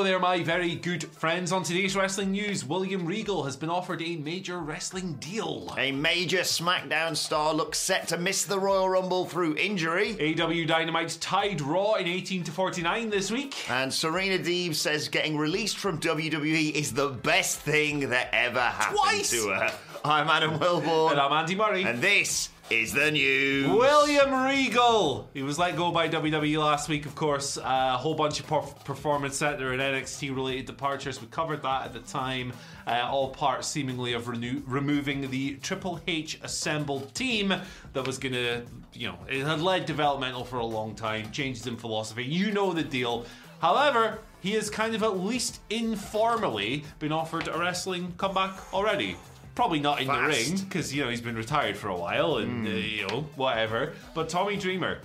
Hello there, my very good friends. On today's wrestling news, William Regal has been offered a major wrestling deal. A major SmackDown star looks set to miss the Royal Rumble through injury. AW Dynamite's tied Raw in 18 to 49 this week. And Serena Deeb says getting released from WWE is the best thing that ever happened Twice. to her. I'm Adam Wilbourn. And I'm Andy Murray. And this is the news. William Regal. He was let go by WWE last week, of course. A whole bunch of perf- performance center and NXT related departures. We covered that at the time. Uh, all part seemingly of renew- removing the Triple H assembled team that was going to, you know, it had led developmental for a long time, changes in philosophy. You know the deal. However, he has kind of at least informally been offered a wrestling comeback already. Probably not in the ring because you know he's been retired for a while and uh, you know whatever. But Tommy Dreamer.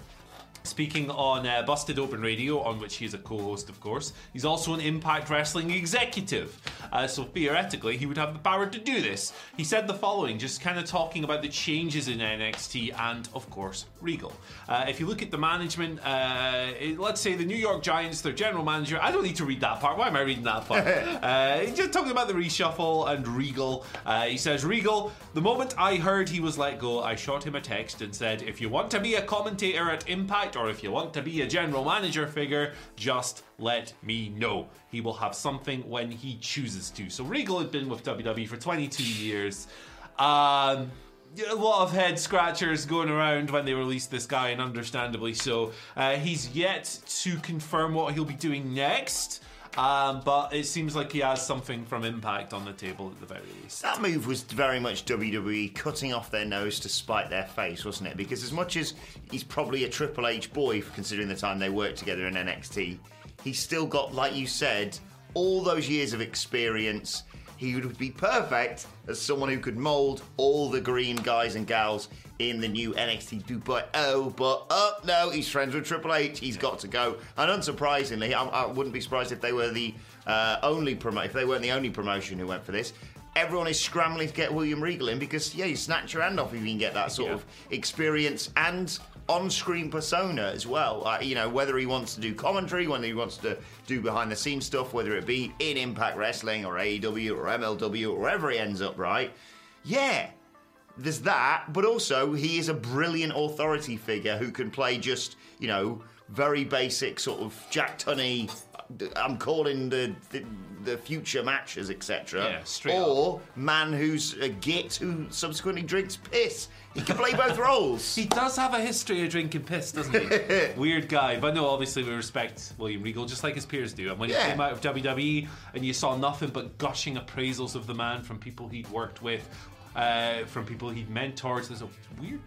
Speaking on uh, Busted Open Radio, on which he is a co host, of course, he's also an Impact Wrestling executive. Uh, so theoretically, he would have the power to do this. He said the following, just kind of talking about the changes in NXT and, of course, Regal. Uh, if you look at the management, uh, it- let's say the New York Giants, their general manager, I don't need to read that part. Why am I reading that part? uh, he's just talking about the reshuffle and Regal. Uh, he says, Regal, the moment I heard he was let go, I shot him a text and said, if you want to be a commentator at Impact or if you want to be a general manager figure, just let me know. He will have something when he chooses to. So Regal had been with WWE for 22 years. Um, a lot of head scratchers going around when they released this guy, and understandably so. Uh, he's yet to confirm what he'll be doing next. Um, but it seems like he has something from Impact on the table at the very least. That move was very much WWE cutting off their nose to spite their face, wasn't it? Because as much as he's probably a Triple H boy, considering the time they worked together in NXT, he's still got, like you said, all those years of experience. He would be perfect as someone who could mold all the green guys and gals in the new NXT 2.0. But oh no, he's friends with Triple H. He's got to go. And unsurprisingly, I, I wouldn't be surprised if they were the uh, only promo- if they weren't the only promotion who went for this. Everyone is scrambling to get William Regal in because yeah, you snatch your hand off if you can get that sort Yeah. of experience and on-screen persona as well. Uh, you know, whether he wants to do commentary, whether he wants to do behind-the-scenes stuff, whether it be in Impact Wrestling or AEW or MLW or wherever he ends up, right? Yeah, there's that, but also he is a brilliant authority figure who can play just, you know, very basic sort of Jack Tunney. I'm calling the the, the future matches, etc. Yeah, Or man who's a git who subsequently drinks piss. He can play both roles. He does have a history of drinking piss, doesn't he? Weird guy. But no, obviously we respect William Regal just like his peers do. And when Yeah. he came out of WWE and you saw nothing but gushing appraisals of the man from people he'd worked with, uh, from people he'd mentored, there's a weird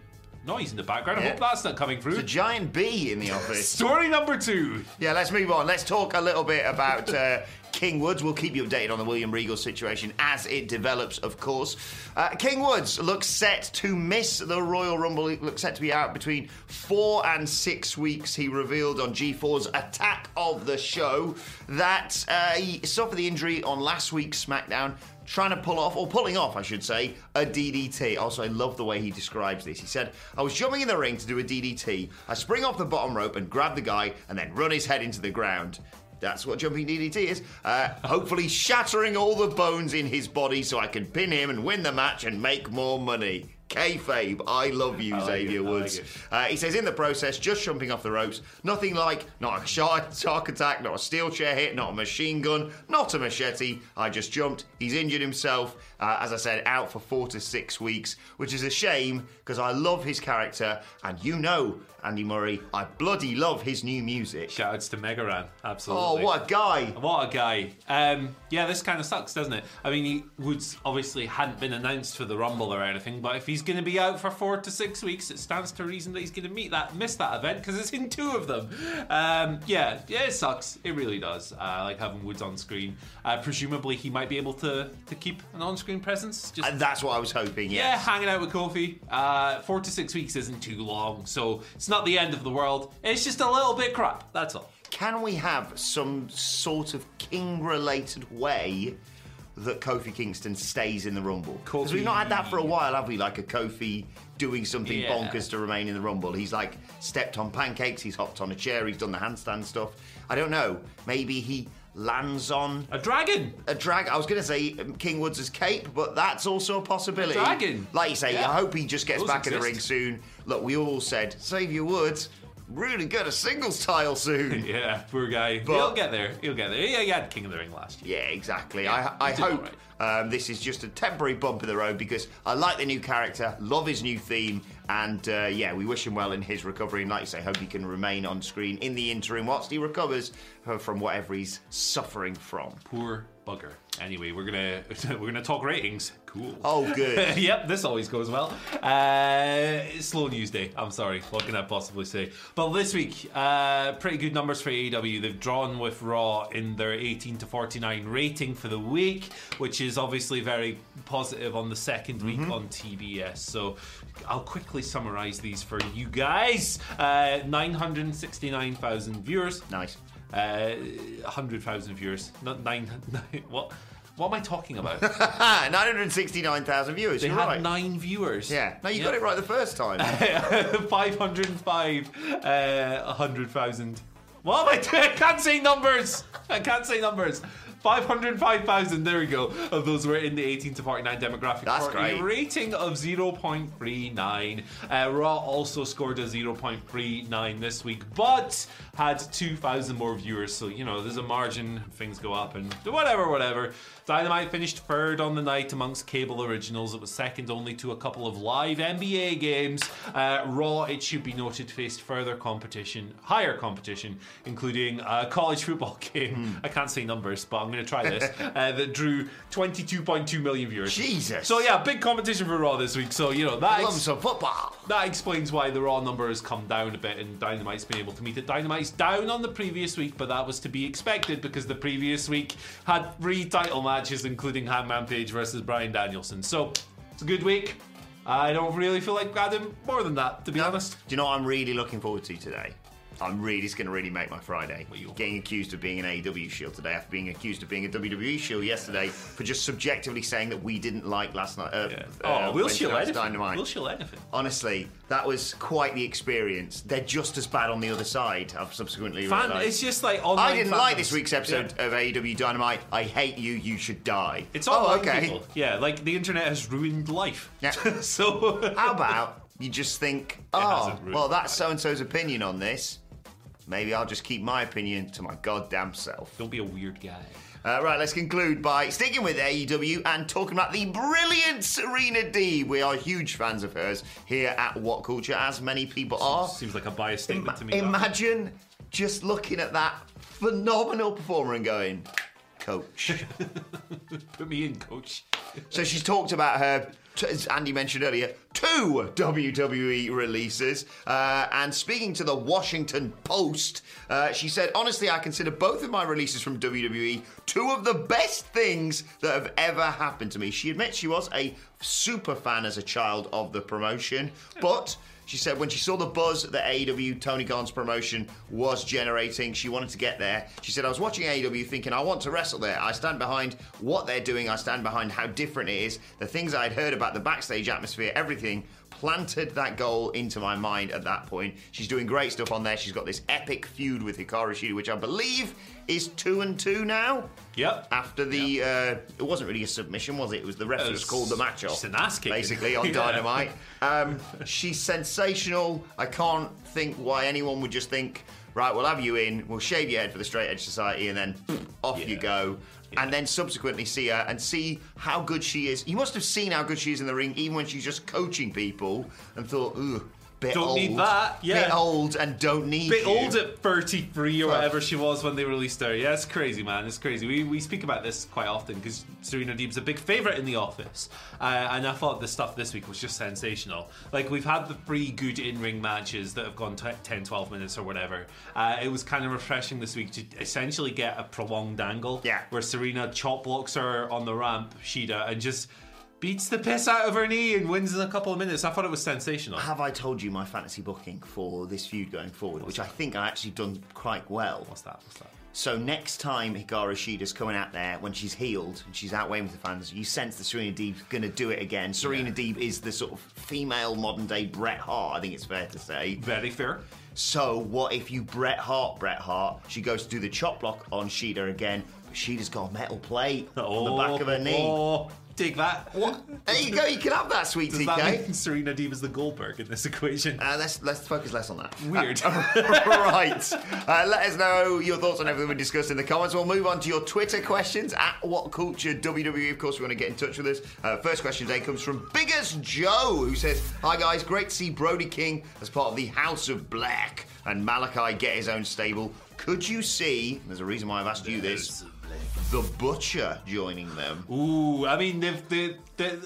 noise in the background. I Yeah. hope that's not coming through. It's a giant bee in the office. Story number two. Yeah, let's move on. Let's talk a little bit about uh, King Woods. We'll keep you updated on the William Regal situation as it develops, of course. Uh, King Woods looks set to miss the Royal Rumble. He looks set to be out between four and six weeks. He revealed on G4's Attack of the Show that uh, he suffered the injury on last week's SmackDown. Trying to pull off, or pulling off, I should say, a DDT. Also, I love the way he describes this. He said, I was jumping in the ring to do a DDT. I spring off the bottom rope and grab the guy and then run his head into the ground. That's what jumping DDT is. Uh, hopefully, shattering all the bones in his body so I can pin him and win the match and make more money. Kayfabe, I love you, like Xavier it, I like Woods. Uh, he says, in the process, just jumping off the ropes, nothing like not a shark, shark attack, not a steel chair hit, not a machine gun, not a machete. I just jumped. He's injured himself, uh, as I said, out for four to six weeks, which is a shame because I love his character, and you know, Andy Murray, I bloody love his new music. Shoutouts to Mega Ran, absolutely. Oh, what a guy! What a guy. Um, yeah, this kind of sucks, doesn't it? I mean, he Woods obviously hadn't been announced for the Rumble or anything, but if he's going to be out for four to six weeks, it stands to reason that he's going to meet that, miss that event because it's in two of them. Um, yeah, yeah, it sucks. It really does. Uh, like having Woods on screen. Uh, presumably, he might be able to to keep an on-screen presence. Just And that's what I was hoping, yeah, hanging out with Kofi. Uh, four to six weeks isn't too long, so it's not the end of the world. It's just a little bit crap. That's all. Can we have some sort of king related way that Kofi Kingston stays in the Rumble? Because we've not had that for a while, have we? Like a Kofi doing something Yeah. bonkers to remain in the Rumble. He's like stepped on pancakes, he's hopped on a chair, he's done the handstand stuff. I don't know. Maybe he lands on A dragon. a drag. I was going to say um, King Woods' cape, but that's also a possibility. A dragon. Like you say, Yeah. I hope he just gets Those back in the ring soon. Look, we all said, save your Woods, really good a singles title soon. Yeah, poor guy. But- He'll get there. He'll get there. Yeah, he had King of the Ring last year. Yeah, exactly. Yeah, I, I hope um, this is just a temporary bump in the road because I like the new character, love his new theme, and uh, yeah, we wish him well in his recovery. And like you say, hope he can remain on screen in the interim whilst he recovers uh, from whatever he's suffering from. Poor bugger. Anyway, we're gonna we're gonna talk ratings. Cool. Oh, good. yep, this always goes well. Uh, slow news day. I'm sorry. What can I possibly say? But this week, uh, pretty good numbers for AEW. They've drawn with Raw in their 18 to 49 rating for the week, which is obviously very positive on the 2nd week on TBS. So I'll quickly summarize these for you guys. Uh, 969,000 viewers. nice. Uh, 100,000 viewers. Not nine, nine. What? What am I talking about? Ah, 969,000 viewers. They had right. nine viewers. Yeah. No, you Yeah. got it right the first time. 505, uh, 100,000. What am I doing? I can't say numbers. I can't say numbers. 505,000, there we go, of those were in the 18 to 49 demographic. That's for great. A rating of 0.39. Uh, Raw also scored a 0.39 this week, but had 2,000 more viewers. So, you know, there's a margin, things go up and whatever, whatever. Dynamite finished third on the night amongst cable originals. It was second only to a couple of live NBA games. Uh, Raw, it should be noted, faced further competition, higher competition, including a college football game. Hmm. I can't say numbers, but I'm going to try this. uh, that drew 22.2 million viewers. Jesus. So yeah, big competition for Raw this week. So you know that ex- some football. that explains why the Raw number has come down a bit and Dynamite's been able to meet it. Dynamite's down on the previous week, but that was to be expected because the previous week had three title matches, including Hangman Page versus Bryan Danielson. So it's a good week. I don't really feel like adding more than that, to be honest. Do you know what I'm really looking forward to today? I'm really, it's going to really make my Friday. Getting accused of being an AEW shield today after being accused of being a WWE shield yesterday for just subjectively saying that we didn't like last night. Uh, Yeah. uh, Oh, we'll shield anything. Dynamite. We'll shield anything. Honestly, that was quite the experience. They're just as bad on the other side. I've subsequently Fan, realised. it's just like online I didn't like this week's episode Yeah. of AEW Dynamite. I hate you. You should die. It's all oh, okay. people. Yeah, like the internet has ruined life. Yeah. so How about you just think, oh, well, that's so and so's opinion on this. Maybe I'll just keep my opinion to my goddamn self. don't be a weird guy. Uh, right, let's conclude by sticking with AEW and talking about the brilliant Serena D. We are huge fans of hers here at What Culture, as many people are. Seems like a biased statement Ima- to me. imagine just looking at that phenomenal performer and going, Coach. Put me in, coach. So she's talked about her, as Andy mentioned earlier, two WWE releases. Uh, and speaking to the Washington Post, uh, she said, Honestly, I consider both of my releases from WWE two of the best things that have ever happened to me. She admits she was a super fan as a child of the promotion, but. She said when she saw the buzz that AEW Tony Khan's promotion was generating, she wanted to get there. She said, I was watching AEW thinking, I want to wrestle there. I stand behind what they're doing, I stand behind how different it is, the things I'd heard about the backstage atmosphere, everything planted that goal into my mind at that point. She's doing great stuff on there. She's got this epic feud with Hikaru Shida, which I believe is two and two now. Yep. After the, uh, it wasn't really a submission, was it? It was the ref It was called the match off. just an ass kicking. Basically on Yeah. Dynamite. Um, she's sensational. I can't think why anyone would just think, right, we'll have you in, we'll shave your head for the Straight Edge Society, and then off you Yeah. And then subsequently see her and see how good she is. You must have seen how good she is in the ring, even when she's just coaching people, and thought, ooh, bit Don't old. need that, yeah. Bit old and don't need bit you. old at 33 or Fuck. whatever she was when they released her. Yeah, it's crazy, man. It's crazy. We, we speak about this quite often because Serena Deeb's a big favourite in the office. Uh, and I thought the stuff this week was just sensational. Like, we've had the three good in ring matches that have gone t- 10, 12 minutes or whatever. Uh, it was kind of refreshing this week to essentially get a prolonged angle Yeah. where Serena chop blocks her on the ramp, Shida, and just beats the piss out of her knee and wins in a couple of minutes. I thought it was sensational. Have I told you my fantasy booking for this feud going forward, which I think I actually done quite well? What's that? What's that? So next time Hikaru Shida's coming out there, when she's healed and she's out weighing with the fans, you sense that Serena Deeb's going to do it again. Serena Deeb is the sort of female modern day Bret Hart, I think it's fair to say. Very fair. So what if you Bret Hart, Bret Hart? She goes to do the chop block on Shida again, but Shida's got a metal plate on the back of her knee. Oh, take that. What? There you go. You can have that, sweet Does that mean Serena Deeb is the Goldberg in this equation? Uh, let's let's focus less on that. Weird. Uh, right. Uh, let us know your thoughts on everything we discussed in the comments. We'll move on to your Twitter questions at What Culture WWE. Of course, we want to get in touch with us. Uh, first question today comes from Biggest Joe, who says, "Hi guys, great to see Brody King as part of the House of Black and Malakai get his own stable. Could you see? There's a reason why I've asked you this. The Butcher joining them. Ooh, I mean, they've the the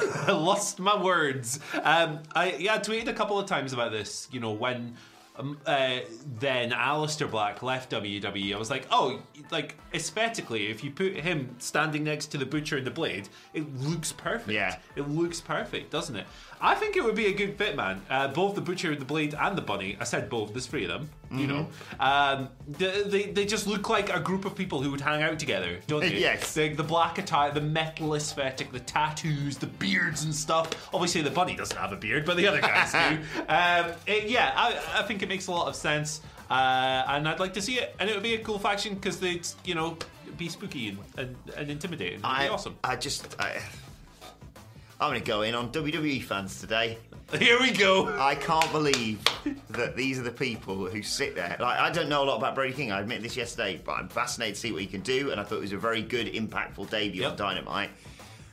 lost my words. Um, I yeah, I tweeted a couple of times about this. You know, when um, uh, then Aleister Black left WWE, I was like, oh, like aesthetically, if you put him standing next to the Butcher and the Blade, it looks perfect. Yeah. it looks perfect, doesn't it? I think it would be a good fit, man. Uh, both the Butcher, with the Blade, and the Bunny. I said both. There's three of them. You know, um, they, they they just look like a group of people who would hang out together, don't they? Yes. The, the black attire, the metal aesthetic, the tattoos, the beards and stuff. Obviously, the bunny doesn't have a beard, but the other guys do. Um, it- yeah, I, I think it makes a lot of sense, uh, and I'd like to see it. And it would be a cool faction because they'd, you know, be spooky and, and, and intimidating. It'd I, be awesome. I just. I, I'm going to go in on WWE fans today. Here we go. I can't believe that these are the people who sit there. Like, I don't know a lot about Brody King. I admit this yesterday, but I'm fascinated to see what he can do. And I thought it was a very good, impactful debut on Dynamite.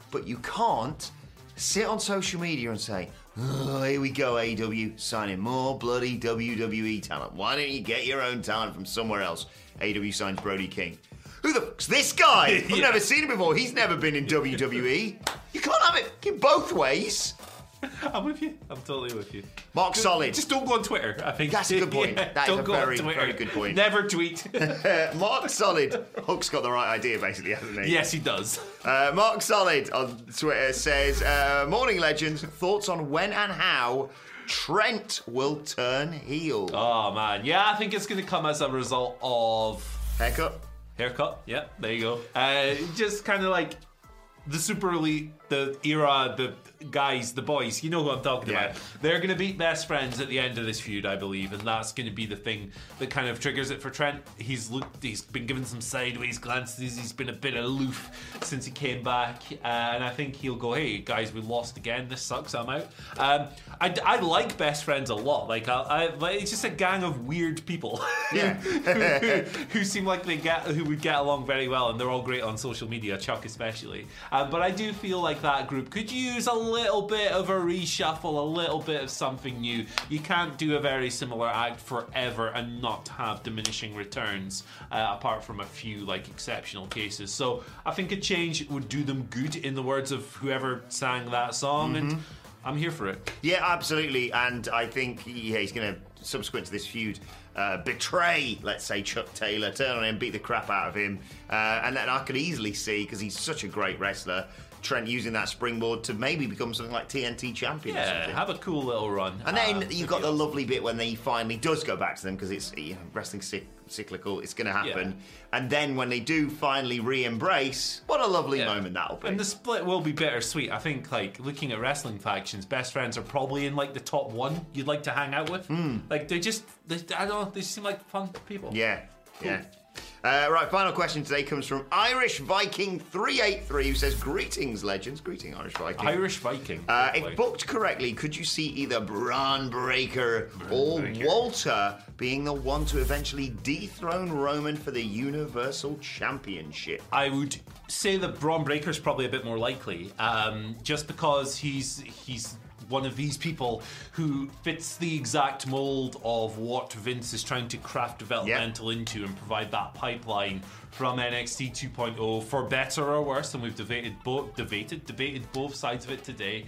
But you can't sit on social media and say, "Oh, here we go, AW, signing more bloody WWE talent. Why don't you get your own talent from somewhere else?" AW signs Brody King. Who the fuck's this guy? I've Yeah. never seen him before. He's never been in WWE. You can't have it in both ways. I'm with you. I'm totally with you. Mark Solid. Just don't go on Twitter. I think That's a good point. That is don't a very, very good point. Never tweet. Mark Solid. Hook's got the right idea, basically, hasn't he? yes, he does. Uh, Mark Solid on Twitter says, uh, "Morning legends. Thoughts on when and how Trent will turn heel? Oh man, yeah, I think it's going to come as a result of Haircut. Haircut. Yeah, there you go. Uh, just kind of like the super elite, the era, the guys, the boys. You know who I'm talking Yeah. about. They're going to be best friends at the end of this feud, I believe, and that's going to be the thing that kind of triggers it for Trent. He's looked, he's been given some sideways glances. He's been a bit aloof since he came back, uh, and I think he'll go, "Hey guys, we lost again. This sucks. I'm out." Um, I, I like best friends a lot. Like, I, I, like, it's just a gang of weird people. Yeah. who, who seem like they get who would get along very well, and they're all great on social media, Chuck especially. Um, but I do feel like that group could use a little bit of a reshuffle, a little bit of something new. You can't do a very similar act forever and not have diminishing returns, uh, apart from a few like exceptional cases. So I think a change would do them good, in the words of whoever sang that song, and I'm here for it. Yeah, absolutely. And I think yeah, he's going to, subsequent to this feud, uh, betray, let's say, Chuck Taylor, turn on him, beat the crap out of him. Uh, and then I could easily see, because he's such a great wrestler, Trent using that springboard to maybe become something like TNT champion or Yeah, something. have a cool little run. And then Uh, you've got the awesome. lovely bit when he finally does go back to them because it's you know, wrestling cyc- cyclical. It's going to happen. And then when they do finally re-embrace, what a lovely Yeah. moment that'll be. And the split will be bittersweet. I think, like looking at wrestling factions, best friends are probably in like the top one you'd like to hang out with. Like they just, they, I don't know, they seem like fun people. Yeah, yeah. Uh, right, final question today comes from Irish Viking three eight three, who says, "Greetings, legends. Greeting, Irish Viking. Irish Viking. Uh, if booked correctly, could you see either Bron Breakker or Walter being the one to eventually dethrone Roman for the Universal Championship? I would say that Bron Breakker's probably a bit more likely, um, just because he's he's one of these people who fits the exact mold of what Vince is trying to craft developmental into and provide that pipeline from NXT 2.0 for better or worse. And we've debated both debated debated both sides of it today.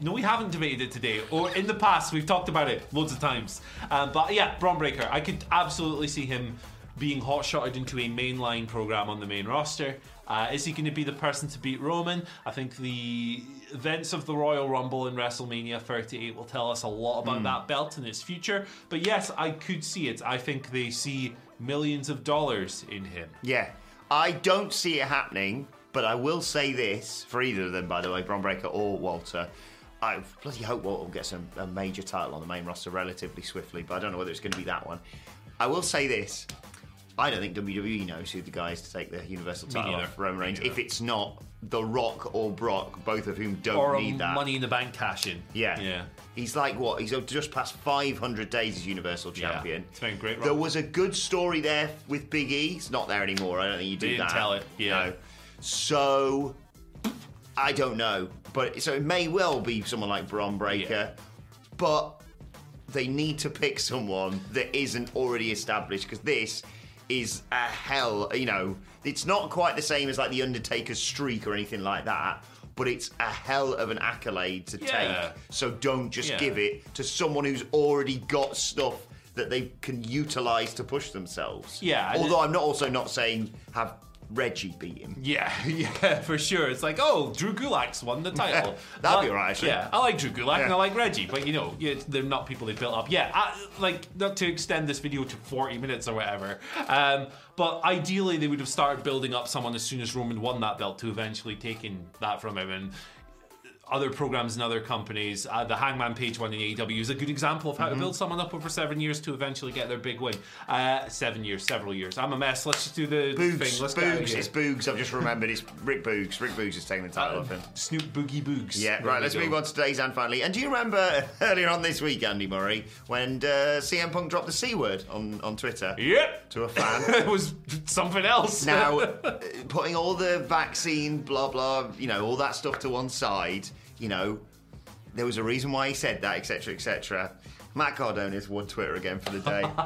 No, we haven't debated it today. Or in the past, we've talked about it loads of times. Um, but yeah, Bron Breakker, I could absolutely see him being hot shotted into a mainline program on the main roster. Uh, is he going to be the person to beat Roman? I think the events of the Royal Rumble and WrestleMania 38 will tell us a lot about hmm. that belt and its future. But yes, I could see it. I think they see millions of dollars in him. Yeah, I don't see it happening, but I will say this for either of them, by the way, Bron Breakker or Walter. I bloody hope Walter gets a, a major title on the main roster relatively swiftly, but I don't know whether it's going to be that one. I will say this. I don't think WWE knows who the guy is to take the Universal title off Roman Reigns. If it's not The Rock or Brock, both of whom don't Or need that. Money in the Bank cash in. Yeah. Yeah. He's like what? He's just past 500 days as Universal Yeah. Champion. It's been a great There was a good story there with Big E. It's not there anymore. I don't think you do didn't that. tell it, yeah. No. So I don't know, but so it may well be someone like Bron Breakker, but they need to pick someone that isn't already established because this is a hell. You know, it's not quite the same as like the Undertaker's streak or anything like that. But it's a hell of an accolade to Yeah. take. So don't just Yeah. give it to someone who's already got stuff that they can utilize to push themselves. Yeah, Although I'm not also not saying have Reggie beat him. Yeah, yeah, for sure. It's like, oh, Drew Gulak's won the title. That'd be alright, actually. Yeah, I like Drew Gulak and I like Reggie, but you know, they're not people they built up. Yeah, I, like not to extend this video to 40 minutes or whatever, um, but ideally they would have started building up someone as soon as Roman won that belt to eventually taking that from him and. Other programs and other companies, uh, the Hangman Page one in AEW is a good example of how Mm-hmm. to build someone up over seven years to eventually get their big win. Uh, seven years, several years. I'm a mess. Let's just do the Boogs, thing. Let's get out of Boogs, it's Boogs. I've just remembered it's Rick Boogs. Rick Boogs is taking the title off him. Snoop Boogie Boogs. Yeah, There right. Let's go. move on to today's and finally. And do you remember earlier on this week, Andy Murray, when uh, CM Punk dropped the c word on on Twitter Yep. to a fan? it was something else. now, uh, putting all the vaccine, blah blah, you know, all that stuff to one side, you know, there was a reason why he said that, etc., etc. Matt Cardona's won Twitter again for the day,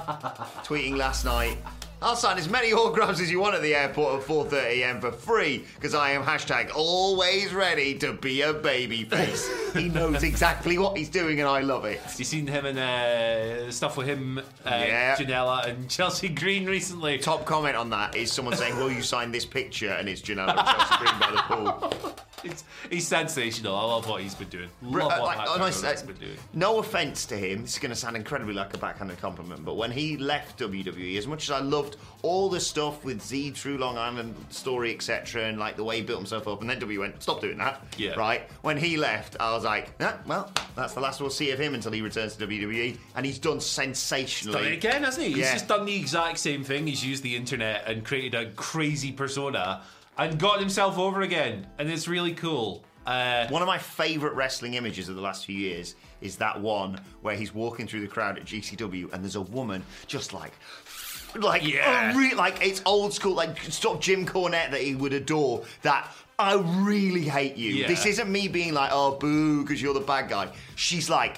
tweeting last night. I'll sign as many autographs as you want at the airport at 4.30am for free because I am hashtag always ready to be a babyface. he knows exactly what he's doing and I love it. you seen him and uh, stuff with him, uh, Yeah. Janela and Chelsea Green recently. Top comment on that is someone saying, will you sign this picture? And it's Janela and Chelsea Green by the pool. It's, he's sensational. I love what he's been doing. Love Uh, what like, honestly, Cardona's been doing. no offense to him, this is going to sound incredibly like a backhanded compliment, but when he left WWE, as much as I loved all the stuff with Z, True Long Island story, etc., and like the way he built himself up, and then WWE went, stop doing that. Yeah. Right? When he left, I was like, nah, well, that's the last we'll see of him until he returns to WWE, and he's done sensationally. Done it again, hasn't he? He's Yeah. just done the exact same thing. He's used the internet and created a crazy persona and got himself over again. And it's really cool. Uh, One of my favourite wrestling images of the last few years is that one where he's walking through the crowd at GCW and there's a woman just like. Like, Yeah. re- like it's old school, like stop Jim Cornette that he would adore. That I really hate you. Yeah. This isn't me being like, oh boo, because you're the bad guy. She's like,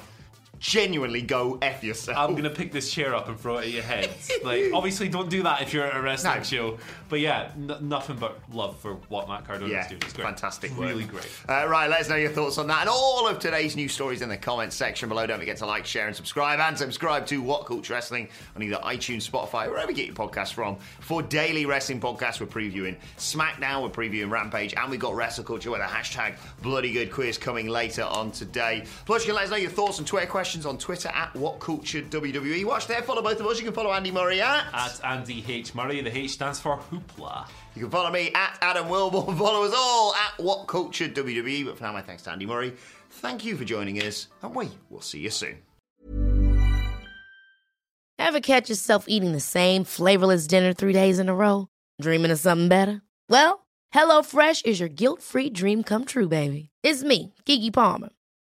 genuinely go f yourself. I'm gonna pick this chair up and throw it at your head. Like, obviously, don't do that if you're at a wrestling No. show. But yeah, n- nothing but love for what Matt Cardona's Yeah, doing. It's great. fantastic work. really great. Uh, right, let us know your thoughts on that and all of today's news stories in the comments section below. Don't forget to like, share, and subscribe. And subscribe to What Culture Wrestling on either iTunes, Spotify, wherever you get your podcasts from. For daily wrestling podcasts, we're previewing SmackDown, we're previewing Rampage, and we've got Wrestle Culture with a hashtag Bloody Good Quiz coming later on today. Plus, you can let us know your thoughts and Twitter questions on Twitter at What Culture WWE. Watch there, follow both of us. You can follow Andy Murray at. At Andy H. Murray, the H stands for Hoopla. You can follow me at Adam Wilbourn. Follow us all at What Culture WWE. But for now, my thanks to Andy Murray. Thank you for joining us, and we will see you soon. Ever catch yourself eating the same flavorless dinner three days in a row? Dreaming of something better? Well, HelloFresh is your guilt-free dream come true, baby. It's me, Keke Palmer.